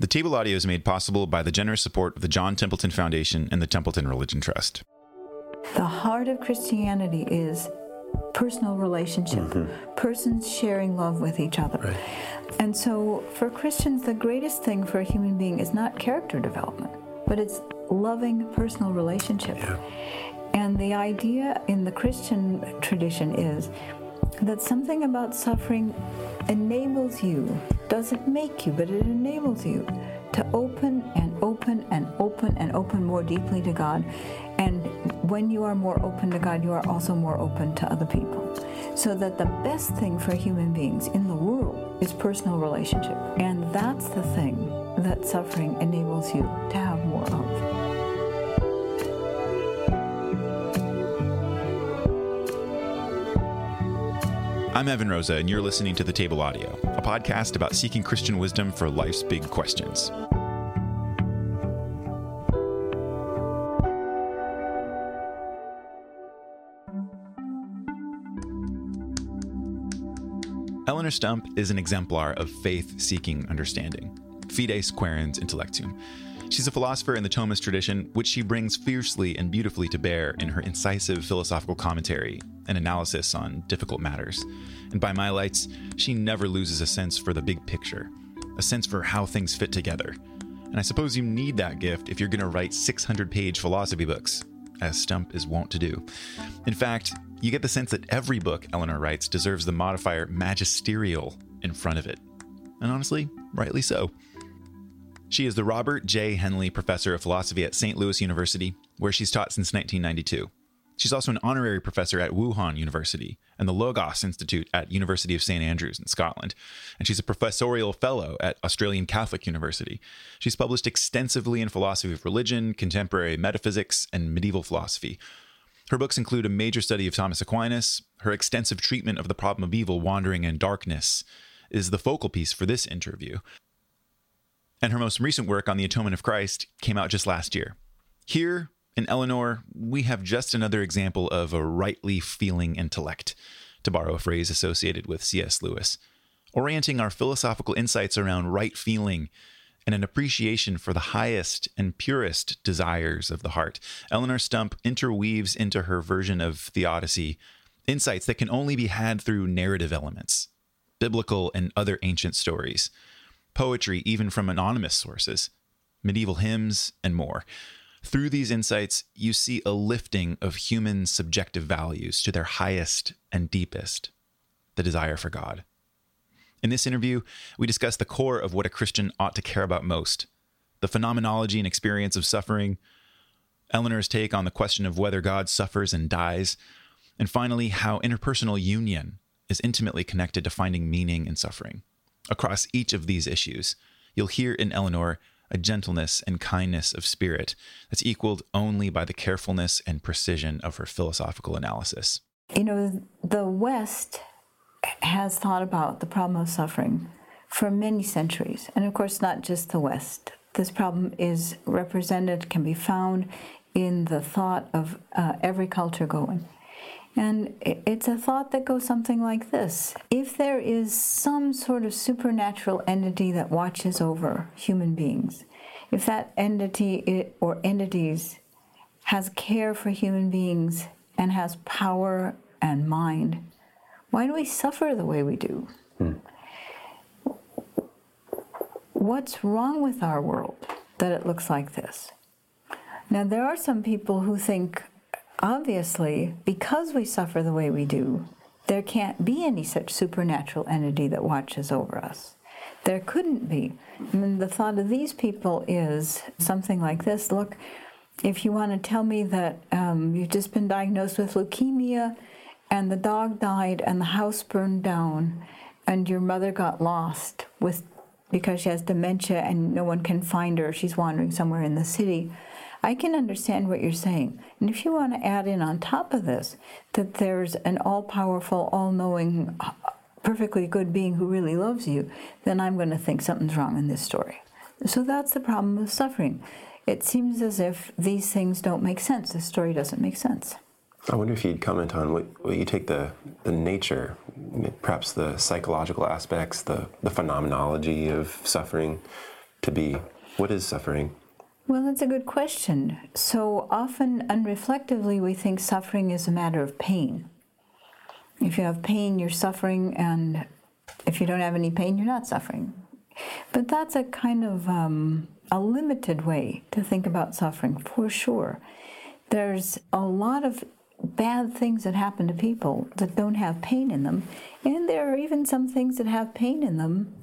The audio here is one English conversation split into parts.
The table audio is made possible by the generous support of the John Templeton Foundation and the Templeton Religion Trust. The heart of Christianity is personal relationship, mm-hmm. persons sharing love with each other. Right. And so for Christians, the greatest thing for a human being is not character development, but it's loving personal relationship. Yeah. And the idea in the Christian tradition is that something about suffering enables you, doesn't make you, but it enables you to open and open and open and open more deeply to God. And when you are more open to God, you are also more open to other people. So that the best thing for human beings in the world is personal relationship. And that's the thing that suffering enables you to have more of. I'm Evan Rosa, and you're listening to The Table Audio, a podcast about seeking Christian wisdom for life's big questions. Eleonore Stump is an exemplar of faith seeking understanding, fides quaerens intellectum. She's a philosopher in the Thomist tradition, which she brings fiercely and beautifully to bear in her incisive philosophical commentary and analysis on difficult matters. And by my lights, she never loses a sense for the big picture, a sense for how things fit together. And I suppose you need that gift if you're going to write 600 page philosophy books, as Stump is wont to do. In fact, you get the sense that every book Eleonore writes deserves the modifier magisterial in front of it. And honestly, rightly so. She is the Robert J. Henle Professor of Philosophy at St. Louis University, where she's taught since 1992. She's also an honorary professor at Wuhan University and the Logos Institute at University of St Andrews in Scotland, and she's a professorial fellow at Australian Catholic University. She's published extensively in philosophy of religion, contemporary metaphysics, and medieval philosophy. Her books include a major study of Thomas Aquinas. Her extensive treatment of the problem of evil, Wandering in Darkness is the focal piece for this interview and her most recent work on the atonement of Christ came out just last year. Here in Eleonore, we have just another example of a rightly feeling intellect, to borrow a phrase associated with C.S. Lewis, orienting our philosophical insights around right feeling and an appreciation for the highest and purest desires of the heart. Eleonore Stump interweaves into her version of theodicy insights that can only be had through narrative elements, biblical and other ancient stories poetry, even from anonymous sources, medieval hymns, and more. Through these insights, you see a lifting of human subjective values to their highest and deepest the desire for God. In this interview, we discuss the core of what a Christian ought to care about most the phenomenology and experience of suffering, Eleonore's take on the question of whether God suffers and dies, and finally, how interpersonal union is intimately connected to finding meaning in suffering. Across each of these issues, you'll hear in Eleonore a gentleness and kindness of spirit that's equaled only by the carefulness and precision of her philosophical analysis. You know, the West has thought about the problem of suffering for many centuries, and of course, not just the West. This problem is represented, can be found in the thought of uh, every culture going. And it's a thought that goes something like this If there is some sort of supernatural entity that watches over human beings, if that entity or entities has care for human beings and has power and mind, why do we suffer the way we do? Hmm. What's wrong with our world that it looks like this? Now, there are some people who think obviously, because we suffer the way we do, there can't be any such supernatural entity that watches over us. There couldn't be. Mean, the thought of these people is something like this Look, if you want to tell me that um, you've just been diagnosed with leukemia and the dog died and the house burned down and your mother got lost with because she has dementia and no one can find her, she's wandering somewhere in the city I can understand what you're saying. And if you want to add in on top of this that there's an all powerful, all knowing, perfectly good being who really loves you, then I'm going to think something's wrong in this story. So that's the problem with suffering. It seems as if these things don't make sense. The story doesn't make sense. I wonder if you'd comment on what, what you take the, the nature, perhaps the psychological aspects, the, the phenomenology of suffering, to be? What is suffering? Well, that's a good question. So often, unreflectively, we think suffering is a matter of pain. If you have pain, you're suffering, and if you don't have any pain, you're not suffering. But that's a kind of um, a limited way to think about suffering, for sure. There's a lot of bad things that happen to people that don't have pain in them, and there are even some things that have pain in them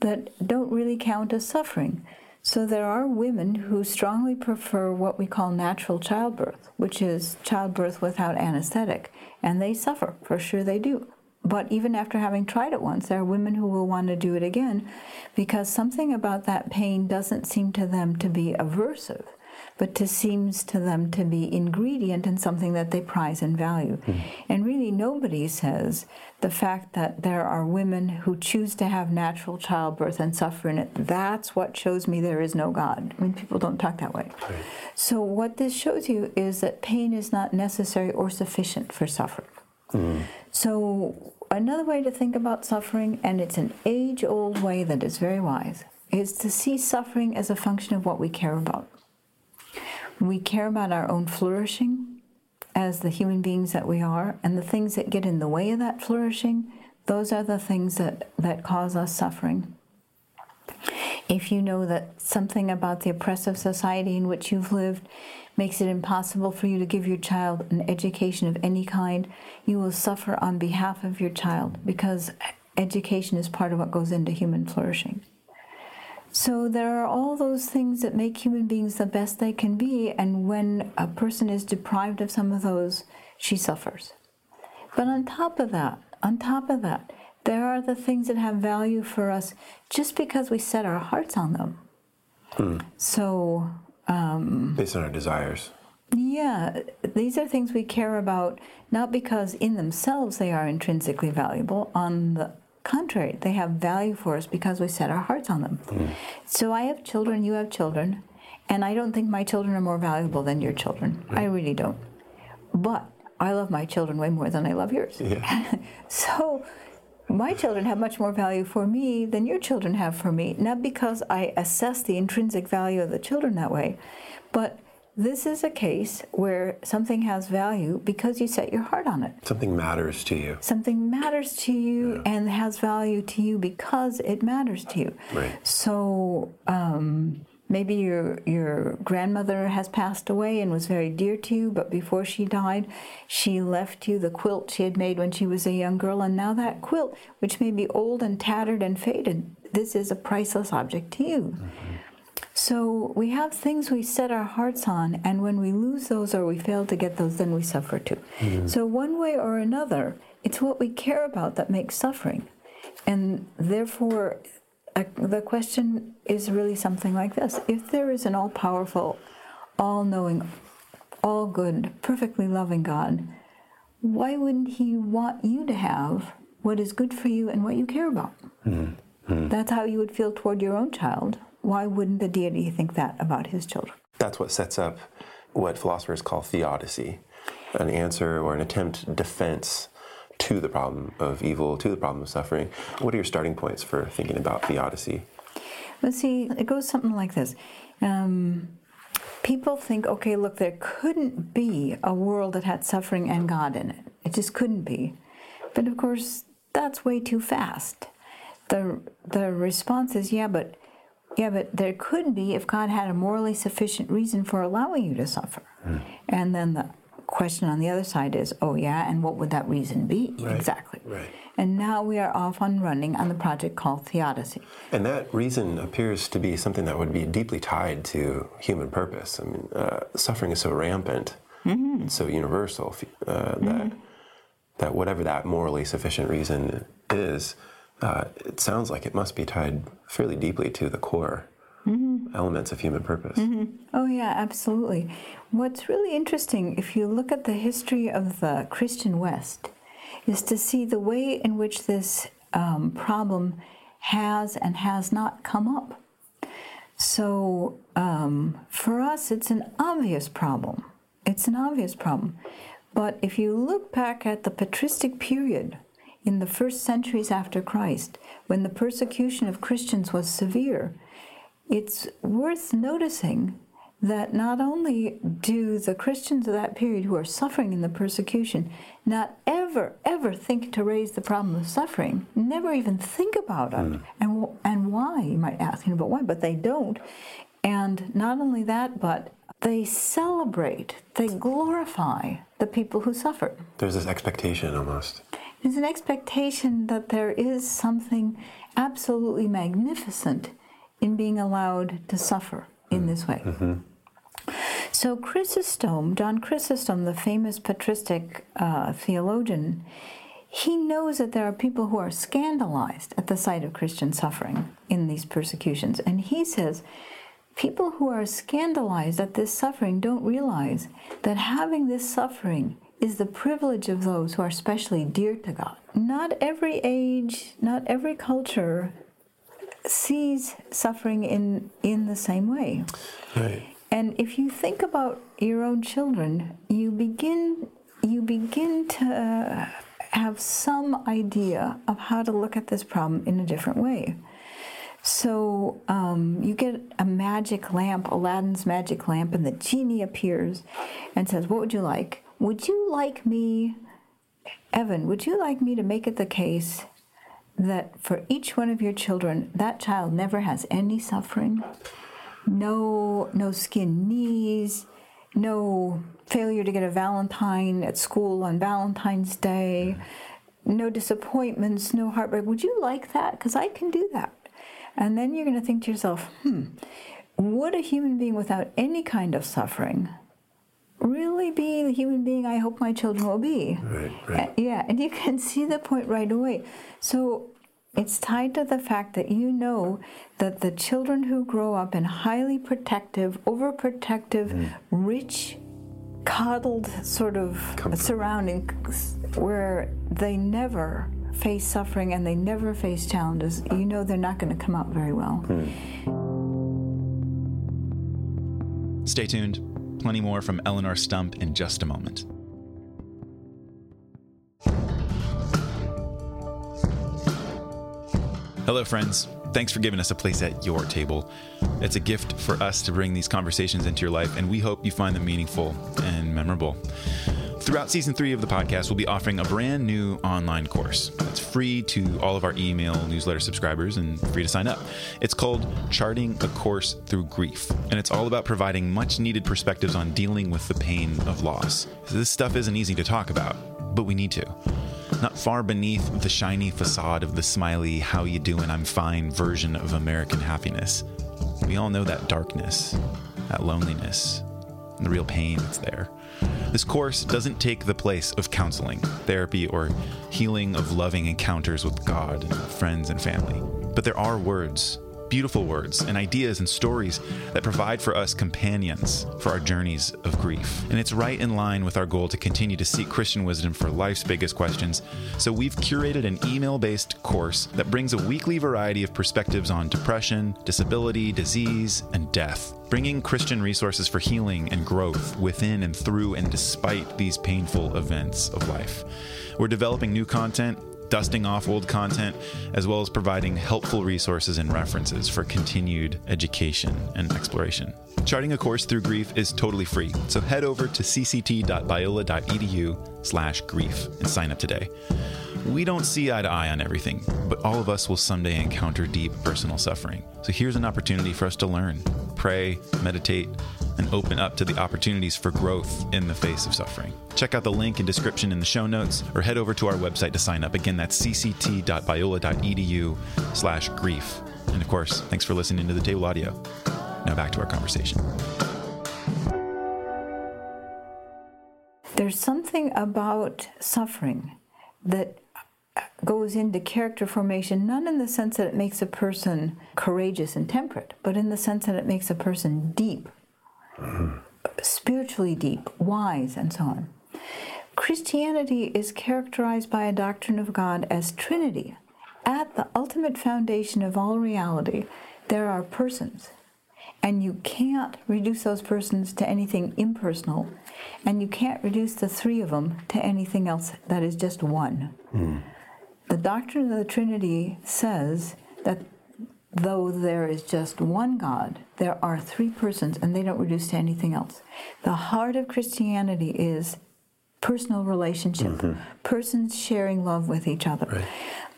that don't really count as suffering. So there are women who strongly prefer what we call natural childbirth, which is childbirth without anesthetic, and they suffer, for sure they do. But even after having tried it once, there are women who will want to do it again because something about that pain doesn't seem to them to be aversive but to seems to them to be ingredient in something that they prize and value. Mm. And really, nobody says the fact that there are women who choose to have natural childbirth and suffer in it, that's what shows me there is no God. I mean, people don't talk that way. Right. So, what this shows you is that pain is not necessary or sufficient for suffering. Mm. So, another way to think about suffering, and it's an age old way that is very wise, is to see suffering as a function of what we care about. We care about our own flourishing as the human beings that we are, and the things that get in the way of that flourishing, those are the things that, that cause us suffering. If you know that something about the oppressive society in which you've lived makes it impossible for you to give your child an education of any kind, you will suffer on behalf of your child because education is part of what goes into human flourishing. So there are all those things that make human beings the best they can be, and when a person is deprived of some of those, she suffers. But on top of that, on top of that, there are the things that have value for us just because we set our hearts on them. Hmm. So, um, based on our desires. Yeah, these are things we care about not because in themselves they are intrinsically valuable. On the contrary, they have value for us because we set our hearts on them. Mm. So I have children, you have children, and I don't think my children are more valuable than your children. Mm. I really don't. But I love my children way more than I love yours. Yeah. so my children have much more value for me than your children have for me, not because I assess the intrinsic value of the children that way, but this is a case where something has value because you set your heart on it. Something matters to you. Something matters to you yeah. and has value to you because it matters to you. Right. So um, maybe your your grandmother has passed away and was very dear to you, but before she died, she left you the quilt she had made when she was a young girl, and now that quilt, which may be old and tattered and faded, this is a priceless object to you. Mm-hmm. So we have things we set our hearts on, and when we lose those or we fail to get those, then we suffer too. Mm-hmm. So, one way or another, it's what we care about that makes suffering. And therefore, uh, the question is really something like this If there is an all powerful, all knowing, all good, perfectly loving God, why wouldn't He want you to have what is good for you and what you care about? Mm-hmm. That's how you would feel toward your own child why wouldn't the deity think that about his children? That's what sets up what philosophers call theodicy, an answer or an attempt defense to the problem of evil, to the problem of suffering. What are your starting points for thinking about theodicy? Well, see, it goes something like this. Um, people think, okay, look, there couldn't be a world that had suffering and God in it. It just couldn't be. But of course, that's way too fast. The, the response is, yeah, but yeah, but there could be if God had a morally sufficient reason for allowing you to suffer. Mm. And then the question on the other side is, oh, yeah, and what would that reason be? Right. Exactly. Right. And now we are off on running on the project called Theodicy. And that reason appears to be something that would be deeply tied to human purpose. I mean, uh, suffering is so rampant, mm-hmm. so universal uh, mm-hmm. that that whatever that morally sufficient reason is, uh, it sounds like it must be tied fairly deeply to the core mm-hmm. elements of human purpose. Mm-hmm. Oh, yeah, absolutely. What's really interesting, if you look at the history of the Christian West, is to see the way in which this um, problem has and has not come up. So, um, for us, it's an obvious problem. It's an obvious problem. But if you look back at the patristic period, in the first centuries after Christ, when the persecution of Christians was severe, it's worth noticing that not only do the Christians of that period who are suffering in the persecution not ever, ever think to raise the problem of suffering, never even think about it. Mm. And, and why? You might ask, you know, but why? But they don't. And not only that, but they celebrate, they glorify the people who suffer. There's this expectation almost. There's an expectation that there is something absolutely magnificent in being allowed to suffer in mm. this way. Mm-hmm. So Chrysostom, John Chrysostom, the famous patristic uh, theologian, he knows that there are people who are scandalized at the sight of Christian suffering in these persecutions. And he says, people who are scandalized at this suffering don't realize that having this suffering is the privilege of those who are especially dear to God. Not every age, not every culture sees suffering in, in the same way. Right. And if you think about your own children, you begin you begin to have some idea of how to look at this problem in a different way. So um, you get a magic lamp, Aladdin's magic lamp, and the genie appears and says, What would you like? Would you like me, Evan, would you like me to make it the case that for each one of your children, that child never has any suffering? no no skin knees, no failure to get a Valentine at school on Valentine's Day, no disappointments, no heartbreak. Would you like that? Because I can do that. And then you're going to think to yourself, hmm, would a human being without any kind of suffering really be the human being I hope my children will be? Right, right. Uh, yeah, and you can see the point right away. So it's tied to the fact that you know that the children who grow up in highly protective, overprotective, mm. rich, coddled sort of Comfort. surroundings where they never face suffering and they never face challenges, you know they're not going to come out very well. Mm. Stay tuned. Plenty more from Eleonore Stump in just a moment. Hello, friends. Thanks for giving us a place at your table. It's a gift for us to bring these conversations into your life, and we hope you find them meaningful and memorable. Throughout season three of the podcast, we'll be offering a brand new online course that's free to all of our email newsletter subscribers and free to sign up. It's called Charting a Course Through Grief, and it's all about providing much needed perspectives on dealing with the pain of loss. This stuff isn't easy to talk about, but we need to not far beneath the shiny facade of the smiley, how you doing, I'm fine version of American happiness. We all know that darkness, that loneliness, and the real pain that's there. This course doesn't take the place of counseling, therapy, or healing of loving encounters with God friends and family. But there are words beautiful words and ideas and stories that provide for us companions for our journeys of grief. And it's right in line with our goal to continue to seek Christian wisdom for life's biggest questions. So we've curated an email based course that brings a weekly variety of perspectives on depression, disability, disease, and death, bringing Christian resources for healing and growth within and through and despite these painful events of life. We're developing new content dusting off old content, as well as providing helpful resources and references for continued education and exploration. Charting a course through grief is totally free, so head over to cct.biola.edu slash grief and sign up today. We don't see eye to eye on everything, but all of us will someday encounter deep personal suffering. So here's an opportunity for us to learn, pray, meditate, and open up to the opportunities for growth in the face of suffering. Check out the link and description in the show notes or head over to our website to sign up. Again, that's cct.biola.edu slash grief. And of course, thanks for listening to the table audio. Now back to our conversation. There's something about suffering that goes into character formation, not in the sense that it makes a person courageous and temperate, but in the sense that it makes a person deep spiritually deep, wise, and so on. Christianity is characterized by a doctrine of God as Trinity. At the ultimate foundation of all reality, there are persons. And you can't reduce those persons to anything impersonal, and you can't reduce the three of them to anything else that is just one. Mm. The doctrine of the Trinity says that though there is just one God, there are three persons and they don't reduce to anything else. The heart of Christianity is personal relationship, mm-hmm. persons sharing love with each other. Right.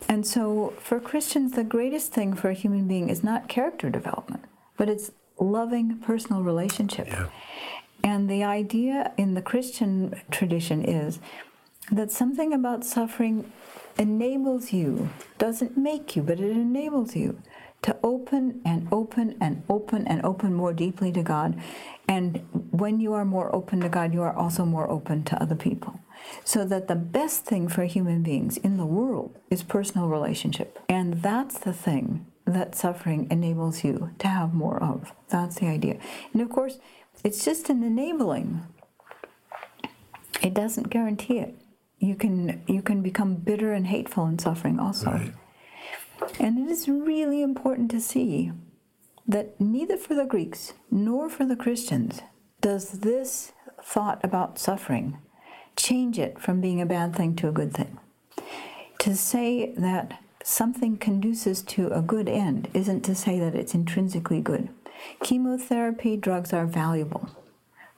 And so for Christians, the greatest thing for a human being is not character development, but it's loving personal relationship. Yeah. And the idea in the Christian tradition is that something about suffering enables you, doesn't make you, but it enables you to open and open and open and open more deeply to God. And when you are more open to God, you are also more open to other people. So that the best thing for human beings in the world is personal relationship. And that's the thing that suffering enables you to have more of. That's the idea. And of course, it's just an enabling. It doesn't guarantee it. You can you can become bitter and hateful in suffering also. Right. And it is really important to see that neither for the Greeks nor for the Christians does this thought about suffering change it from being a bad thing to a good thing. To say that something conduces to a good end isn't to say that it's intrinsically good. Chemotherapy drugs are valuable.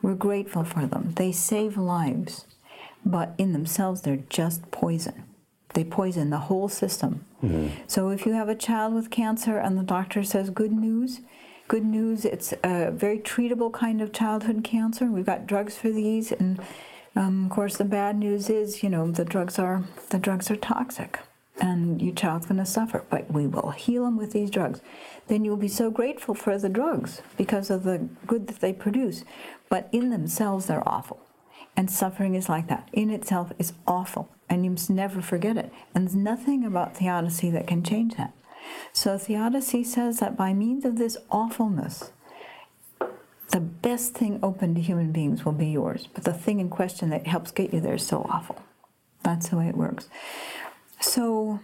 We're grateful for them. They save lives, but in themselves, they're just poison. They poison the whole system. Mm-hmm. So if you have a child with cancer and the doctor says good news, good news, it's a very treatable kind of childhood cancer. We've got drugs for these, and um, of course the bad news is, you know, the drugs are the drugs are toxic, and your child's going to suffer. But we will heal them with these drugs. Then you'll be so grateful for the drugs because of the good that they produce. But in themselves, they're awful. And suffering is like that. In itself is awful and you must never forget it. And there's nothing about theodicy that can change that. So theodicy says that by means of this awfulness, the best thing open to human beings will be yours. But the thing in question that helps get you there is so awful. That's the way it works. So,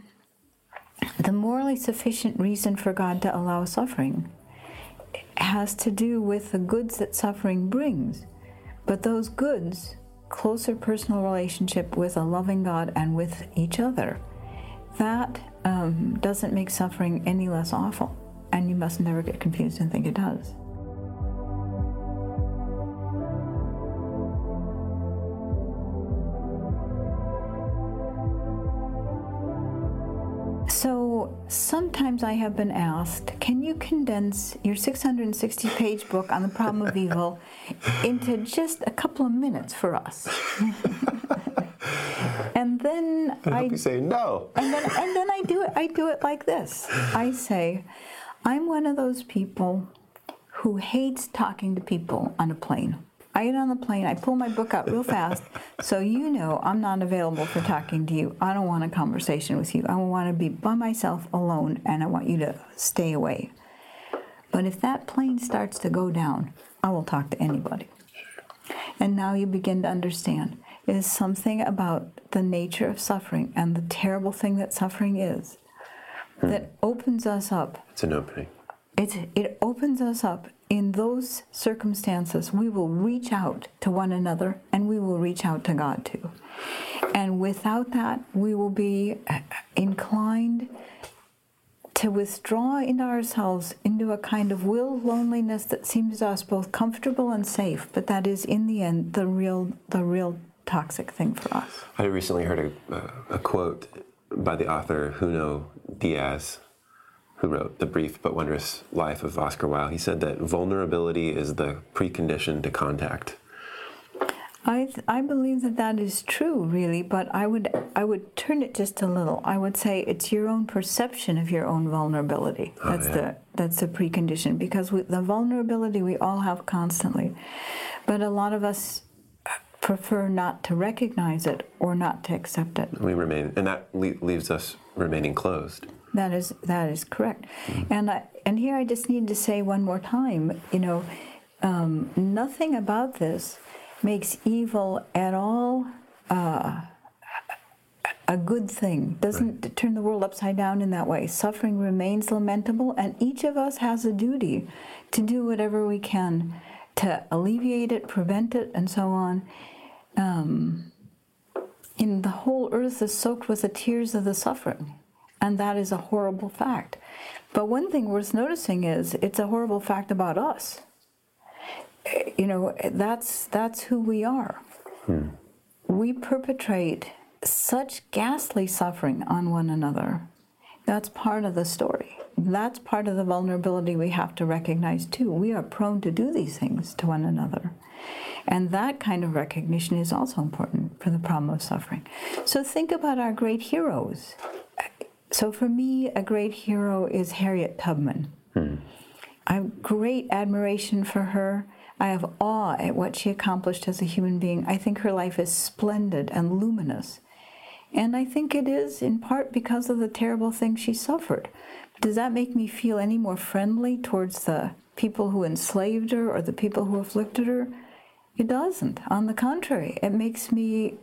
the morally sufficient reason for God to allow suffering has to do with the goods that suffering brings. But those goods closer personal relationship with a loving God and with each other, that um, doesn't make suffering any less awful. And you must never get confused and think it does. So sometimes I have been asked, can you condense your 660 page book on the problem of evil into just a couple of minutes for us? and then I, I say no. And then, and then I do it. I do it like this. I say, I'm one of those people who hates talking to people on a plane. I get on the plane, I pull my book out real fast, so you know I'm not available for talking to you. I don't want a conversation with you. I want to be by myself alone, and I want you to stay away. But if that plane starts to go down, I will talk to anybody. And now you begin to understand. It is something about the nature of suffering and the terrible thing that suffering is that opens us up. It's an opening. It, it opens us up in those circumstances, we will reach out to one another and we will reach out to God too. And without that, we will be uh, inclined to withdraw into ourselves into a kind of will loneliness that seems to us both comfortable and safe, but that is in the end the real the real toxic thing for us. I recently heard a, a quote by the author Junot Diaz who wrote The Brief but Wondrous Life of Oscar Wilde, he said that vulnerability is the precondition to contact. I, I believe that that is true, really, but I would I would turn it just a little. I would say it's your own perception of your own vulnerability. Oh, that's yeah. the that's the precondition because we, the vulnerability we all have constantly, but a lot of us prefer not to recognize it or not to accept it. We remain, and that le- leaves us remaining closed. That is that is correct, mm-hmm. and I, and here I just need to say one more time, you know, um, nothing about this makes evil at all uh, a good thing. Doesn't right. turn the world upside down in that way. Suffering remains lamentable, and each of us has a duty to do whatever we can to alleviate it, prevent it, and so on. Um, and the whole earth is soaked with the tears of the suffering. And that is a horrible fact. But one thing worth noticing is it's a horrible fact about us. You know, that's, that's who we are. Hmm. We perpetrate such ghastly suffering on one another. That's part of the story. That's part of the vulnerability we have to recognize too. We are prone to do these things to one another. And that kind of recognition is also important for the problem of suffering. So think about our great heroes. So for me, a great hero is Harriet Tubman. Hmm. I have great admiration for her. I have awe at what she accomplished as a human being. I think her life is splendid and luminous. And I think it is in part because of the terrible things she suffered. Does that make me feel any more friendly towards the people who enslaved her or the people who afflicted her? It doesn't. On the contrary, it makes me,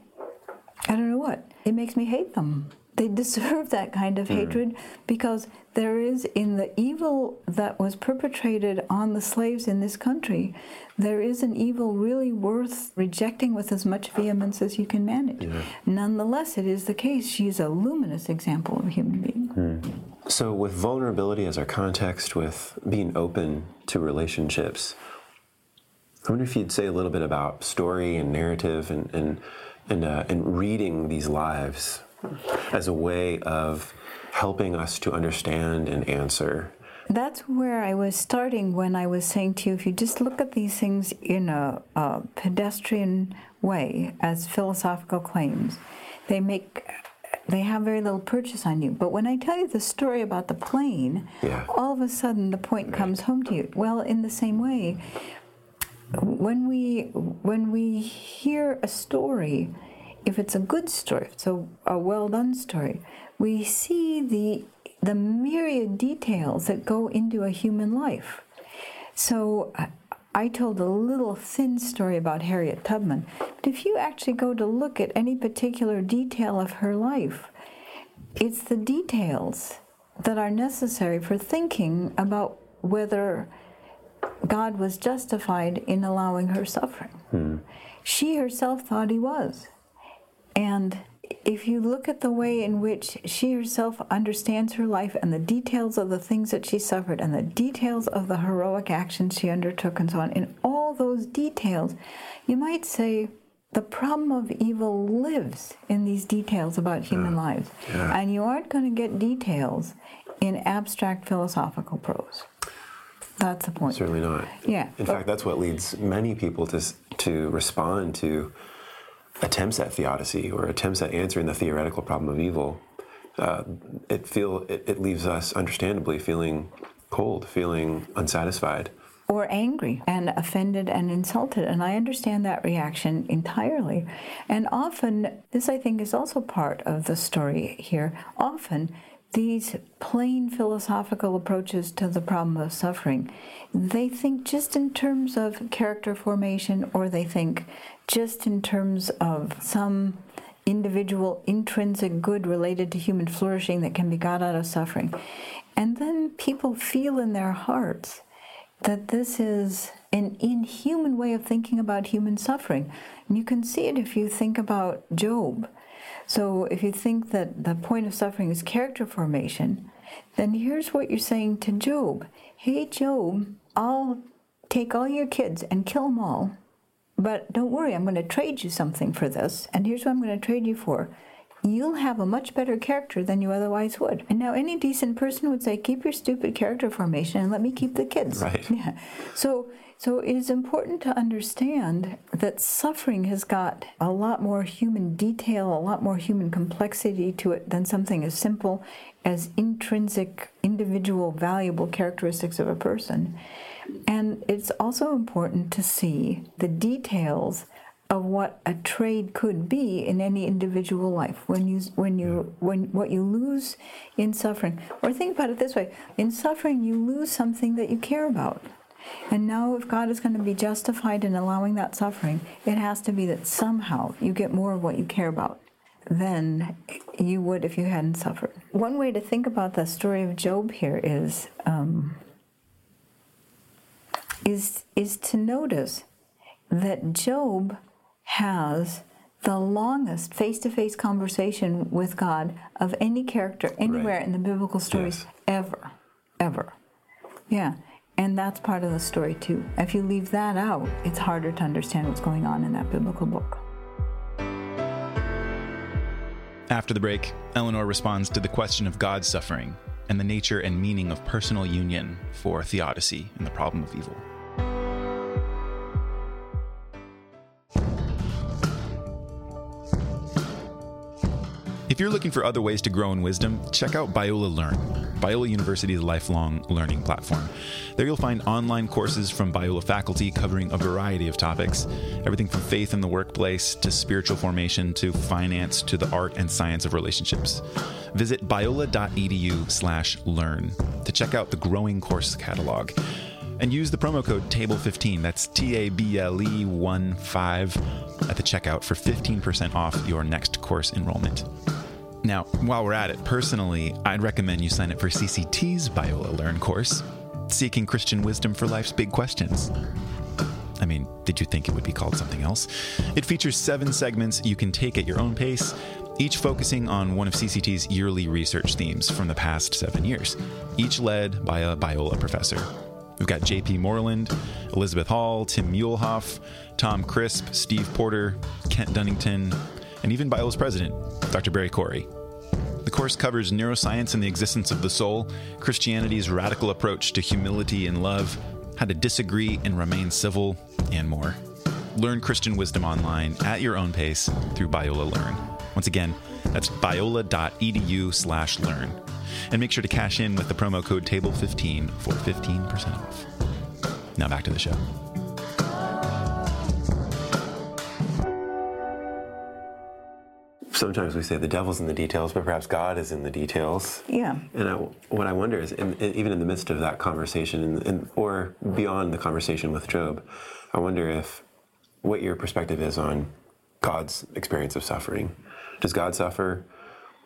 I don't know what, it makes me hate them. They deserve that kind of mm. hatred because there is, in the evil that was perpetrated on the slaves in this country, there is an evil really worth rejecting with as much vehemence as you can manage. Yeah. Nonetheless, it is the case. She's a luminous example of a human being. Mm. So, with vulnerability as our context, with being open to relationships, I wonder if you'd say a little bit about story and narrative and and and, uh, and reading these lives as a way of helping us to understand and answer. That's where I was starting when I was saying to you, if you just look at these things in a, a pedestrian way as philosophical claims, they make they have very little purchase on you. But when I tell you the story about the plane, yeah. all of a sudden the point right. comes home to you. Well, in the same way, when we when we hear a story, if it's a good story, if it's a, a well done story, we see the the myriad details that go into a human life. So I told a little thin story about Harriet Tubman, but if you actually go to look at any particular detail of her life, it's the details that are necessary for thinking about whether God was justified in allowing her suffering. Hmm. She herself thought he was. And if you look at the way in which she herself understands her life and the details of the things that she suffered and the details of the heroic actions she undertook and so on, in all those details, you might say the problem of evil lives in these details about human yeah. lives. Yeah. And you aren't going to get details in abstract philosophical prose. That's the point. Certainly not. Yeah. In fact, that's what leads many people to to respond to attempts at theodicy or attempts at answering the theoretical problem of evil. Uh, it feel it, it leaves us understandably feeling cold, feeling unsatisfied or angry and offended and insulted. And I understand that reaction entirely. And often, this I think is also part of the story here. Often, these plain philosophical approaches to the problem of suffering, they think just in terms of character formation or they think just in terms of some individual intrinsic good related to human flourishing that can be got out of suffering. And then people feel in their hearts that this is an inhuman way of thinking about human suffering. And you can see it if you think about Job. So if you think that the point of suffering is character formation, then here's what you're saying to Job Hey, Job, I'll take all your kids and kill them all, but don't worry, I'm going to trade you something for this, and here's what I'm going to trade you for. You'll have a much better character than you otherwise would. And now, any decent person would say, Keep your stupid character formation and let me keep the kids. Right. Yeah. So, so it is important to understand that suffering has got a lot more human detail, a lot more human complexity to it than something as simple as intrinsic, individual, valuable characteristics of a person. And it's also important to see the details of what a trade could be in any individual life when you when you when what you lose in suffering or think about it this way in suffering you lose something that you care about and now, if God is going to be justified in allowing that suffering, it has to be that somehow you get more of what you care about than you would if you hadn't suffered. One way to think about the story of Job here is um, is is to notice that Job has the longest face to face conversation with God of any character anywhere Right. in the biblical stories Yes. ever. Ever. Yeah. And that's part of the story too. If you leave that out, it's harder to understand what's going on in that biblical book. After the break, Eleonore responds to the question of God's suffering and the nature and meaning of personal union for theodicy and the problem of evil. If you're looking for other ways to grow in wisdom, check out Biola Learn, Biola University's lifelong learning platform. There you'll find online courses from Biola faculty covering a variety of topics, everything from faith in the workplace to spiritual formation to finance to the art and science of relationships. Visit biola.edu/learn to check out the growing course catalog. And use the promo code TABLE15, that's T A B L E 1 5, at the checkout for 15% off your next course enrollment. Now, while we're at it, personally, I'd recommend you sign up for CCT's Biola Learn course, Seeking Christian Wisdom for Life's Big Questions. I mean, did you think it would be called something else? It features seven segments you can take at your own pace, each focusing on one of CCT's yearly research themes from the past seven years, each led by a Biola professor. We've got JP Moreland, Elizabeth Hall, Tim Muehlhoff, Tom Crisp, Steve Porter, Kent Dunnington, and even Biola's president, Dr. Barry Corey. The course covers neuroscience and the existence of the soul, Christianity's radical approach to humility and love, how to disagree and remain civil, and more. Learn Christian wisdom online at your own pace through Biola Learn. Once again, that's biola.edu/learn. And make sure to cash in with the promo code TABLE15 for 15% off. Now back to the show. Sometimes we say the devil's in the details, but perhaps God is in the details. Yeah. And I, what I wonder is, in, in- even in the midst of that conversation, and, and, or beyond the conversation with Job, I wonder if what your perspective is on God's experience of suffering. Does God suffer?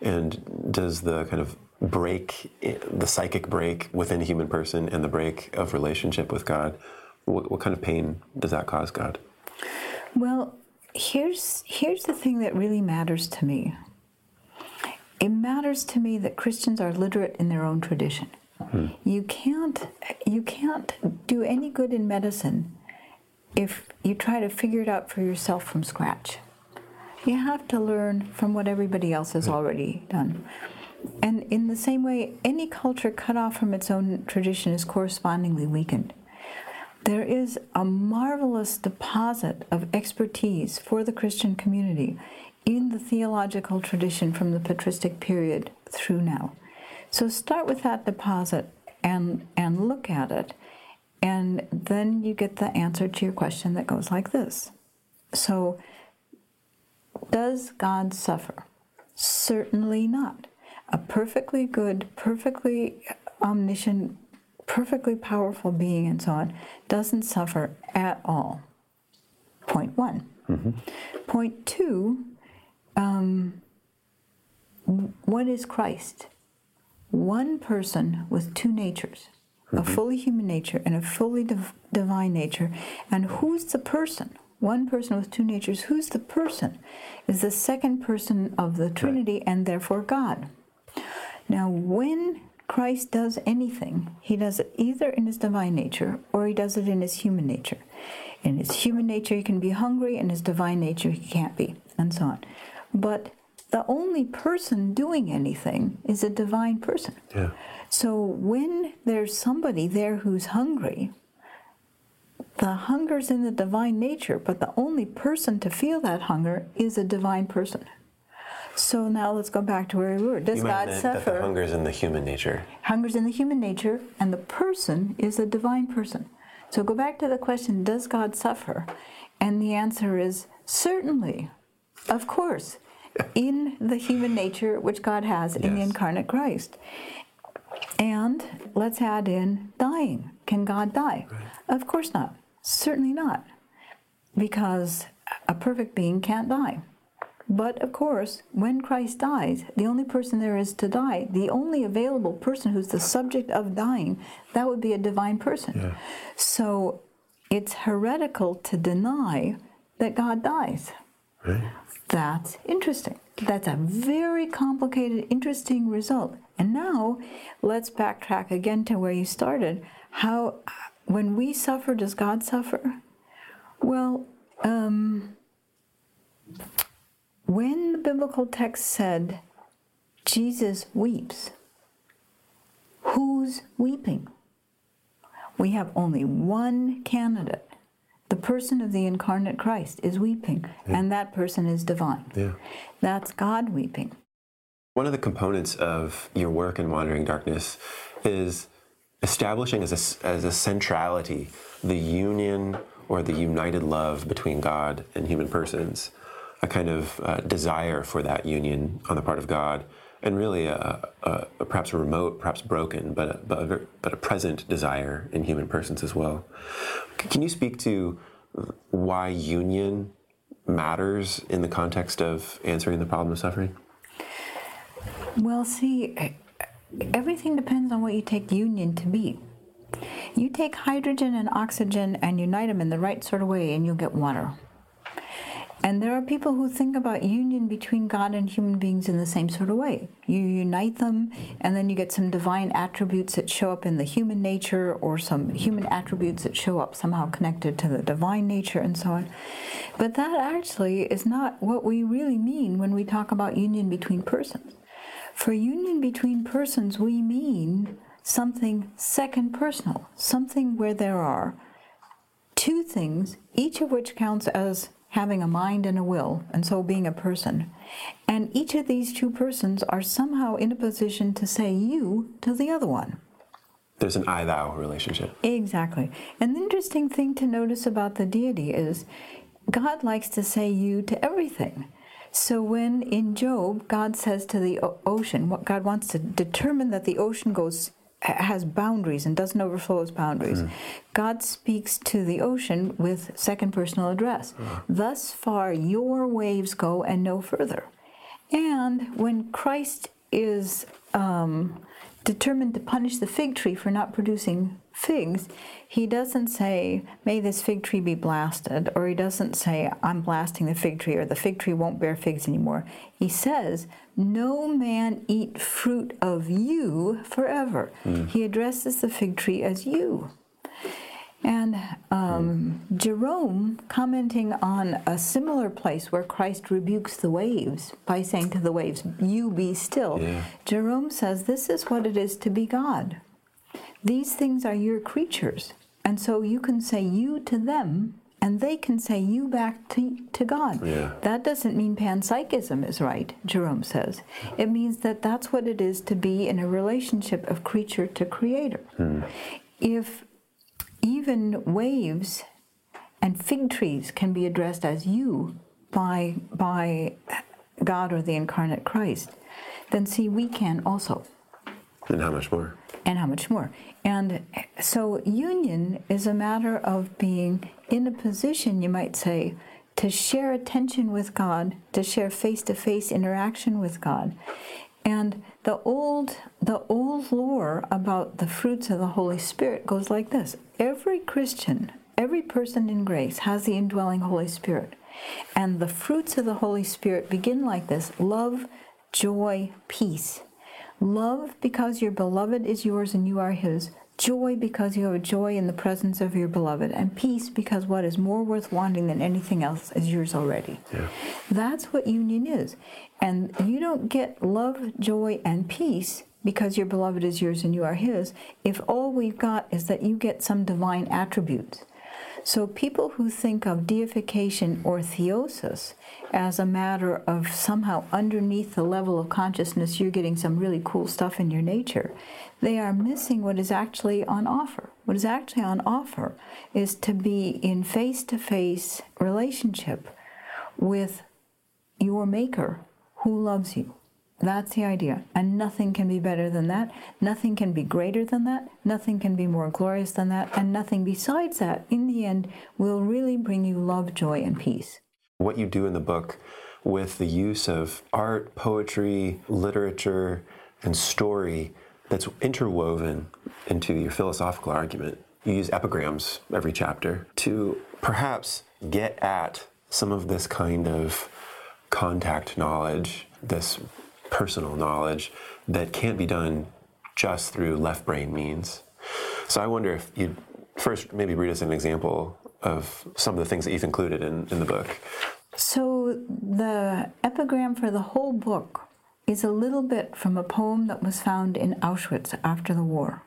And does the kind of break, the psychic break within a human person and the break of relationship with God, what, what kind of pain does that cause God? Well, here's here's the thing that really matters to me. It matters to me that Christians are literate in their own tradition. Hmm. You can't you can't do any good in medicine if you try to figure it out for yourself from scratch. You have to learn from what everybody else has already done. And in the same way, any culture cut off from its own tradition is correspondingly weakened. There is a marvelous deposit of expertise for the Christian community in the theological tradition from the patristic period through now. So start with that deposit and, and look at it, and then you get the answer to your question that goes like this. So, does God suffer? Certainly not. A perfectly good, perfectly uh, omniscient, perfectly powerful being, and so on, doesn't suffer at all. Point one. Mm-hmm. Point two um, what is Christ? One person with two natures a mm-hmm. fully human nature and a fully div- divine nature. And who's the person? One person with two natures. Who's the person? Is the second person of the Trinity and therefore God. Now, when Christ does anything, he does it either in his divine nature or he does it in his human nature. In his human nature, he can be hungry, in his divine nature, he can't be, and so on. But the only person doing anything is a divine person. Yeah. So when there's somebody there who's hungry, the hunger's in the divine nature, but the only person to feel that hunger is a divine person. So now let's go back to where we were. Does You God that, that the suffer? hunger is in the human nature. Hunger's in the human nature, and the person is a divine person. So go back to the question Does God suffer? And the answer is certainly, of course, in the human nature which God has in the incarnate Christ. And let's add in dying. Can God die? Of course not. Certainly not. Because a perfect being can't die. But of course, when Christ dies, the only person there is to die, the only available person who's the subject of dying, that would be a divine person. Yeah. So it's heretical to deny that God dies. Right. That's interesting. That's a very complicated, interesting result. And now let's backtrack again to where you started. How, when we suffer, does God suffer? Well, um, when the biblical text said Jesus weeps, who's weeping? We have only one candidate. The person of the incarnate Christ is weeping, and that person is divine. Yeah. That's God weeping. One of the components of your work in Wandering Darkness is establishing as a, as a centrality the union or the united love between God and human persons, a kind of uh, desire for that union on the part of God, and really a, a, a perhaps a remote, perhaps broken, but a, but, a, but a present desire in human persons as well. Can you speak to why union matters in the context of answering the problem of suffering? Well, see, everything depends on what you take union to be. You take hydrogen and oxygen and unite them in the right sort of way, and you'll get water. And there are people who think about union between God and human beings in the same sort of way. You unite them, and then you get some divine attributes that show up in the human nature, or some human attributes that show up somehow connected to the divine nature, and so on. But that actually is not what we really mean when we talk about union between persons. For union between persons, we mean something second personal, something where there are two things, each of which counts as having a mind and a will, and so being a person. And each of these two persons are somehow in a position to say you to the other one. There's an I thou relationship. Exactly. And the interesting thing to notice about the deity is God likes to say you to everything. So when in Job, God says to the ocean, what God wants to determine that the ocean goes has boundaries and doesn't overflow its boundaries. God speaks to the ocean with second personal address. Thus far your waves go and no further. And when Christ is um, determined to punish the fig tree for not producing figs, he doesn't say, May this fig tree be blasted, or he doesn't say, I'm blasting the fig tree, or the fig tree won't bear figs anymore. He says, No man eat fruit of you forever. Hmm. He addresses the fig tree as you. And um, Jerome, commenting on a similar place where Christ rebukes the waves by saying to the waves, You be still, Yeah. Jerome says, This is what it is to be God. These things are your creatures. And so you can say you to them, and they can say you back to, to God. Yeah. That doesn't mean panpsychism is right, Jerome says. It means that that's what it is to be in a relationship of creature to creator. If even waves and fig trees can be addressed as you by, by God or the incarnate Christ, then see, we can also And how much more? and how much more. And so, union is a matter of being in a position, you might say, to share attention with God, to share face-to-face interaction with God. And the old the old lore about the fruits of the Holy Spirit goes like this. Every Christian, every person in grace has the indwelling Holy Spirit. And the fruits of the Holy Spirit begin like this: love, joy, peace. Love because your beloved is yours and you are his. Joy because you have joy in the presence of your beloved. And peace because what is more worth wanting than anything else is yours already. Yeah. That's what union is. And you don't get love, joy, and peace because your beloved is yours and you are his if all we've got is that you get some divine attributes. So people who think of deification or theosis as a matter of somehow underneath the level of consciousness you're getting some really cool stuff in your nature, they are missing what is actually on offer. What is actually on offer is to be in face-to-face relationship with your maker who loves you. That's the idea. And nothing can be better than that. Nothing can be greater than that. Nothing can be more glorious than that. And nothing besides that, in the end, will really bring you love, joy, and peace. What you do in the book with the use of art, poetry, literature, and story that's interwoven into your philosophical argument. You use epigrams every chapter to perhaps get at some of this kind of contact knowledge, this personal knowledge that can't be done just through left brain means. So I wonder if you'd first maybe read us an example of some of the things that you've included in, in the book. So the epigram for the whole book is a little bit from a poem that was found in Auschwitz after the war.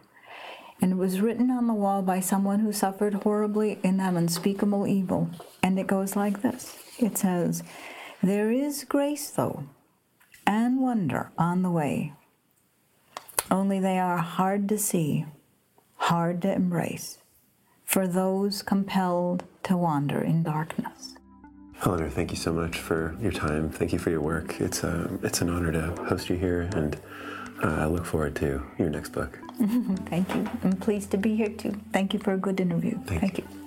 And it was written on the wall by someone who suffered horribly in that unspeakable evil. And it goes like this It says, There is grace, though, and wonder on the way. Only they are hard to see, hard to embrace, for those compelled to wander in darkness. Eleonore, thank you so much for your time. Thank you for your work. It's a, uh, it's an honor to host you here, and uh, I look forward to your next book. thank you. I'm pleased to be here too. Thank you for a good interview. Thank, thank you. you.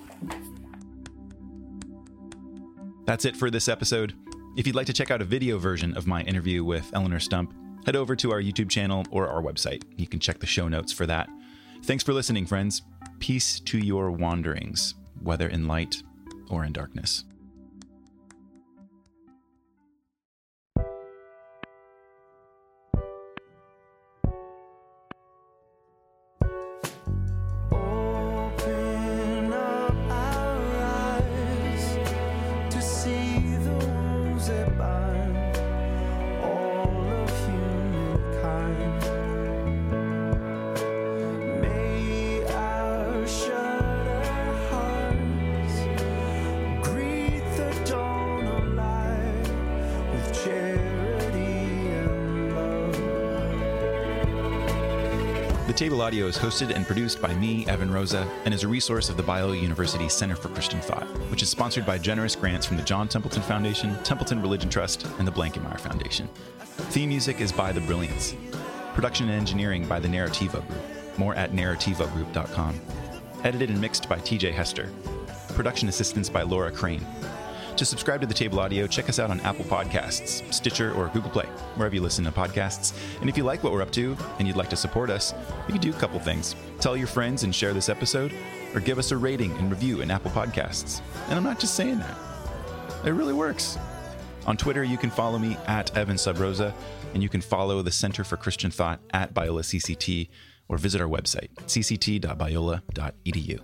That's it for this episode. If you'd like to check out a video version of my interview with Eleonore Stump, head over to our YouTube channel or our website. You can check the show notes for that. Thanks for listening, friends. Peace to your wanderings, whether in light or in darkness. Table Audio is hosted and produced by me, Evan Rosa, and is a resource of the Biola University Center for Christian Thought, which is sponsored by generous grants from the John Templeton Foundation, Templeton Religion Trust, and the Blankemeyer Foundation. Theme music is by The Brilliance. Production and engineering by the Narrativo Group. More at narrativogroup.com. Edited and mixed by TJ Hester. Production assistance by Laura Crane. To subscribe to the Table Audio, check us out on Apple Podcasts, Stitcher, or Google Play, wherever you listen to podcasts. And if you like what we're up to and you'd like to support us, you can do a couple things. Tell your friends and share this episode, or give us a rating and review in Apple Podcasts. And I'm not just saying that, it really works. On Twitter, you can follow me at Evan Subrosa, and you can follow the Center for Christian Thought at Biola CCT, or visit our website, cct.biola.edu.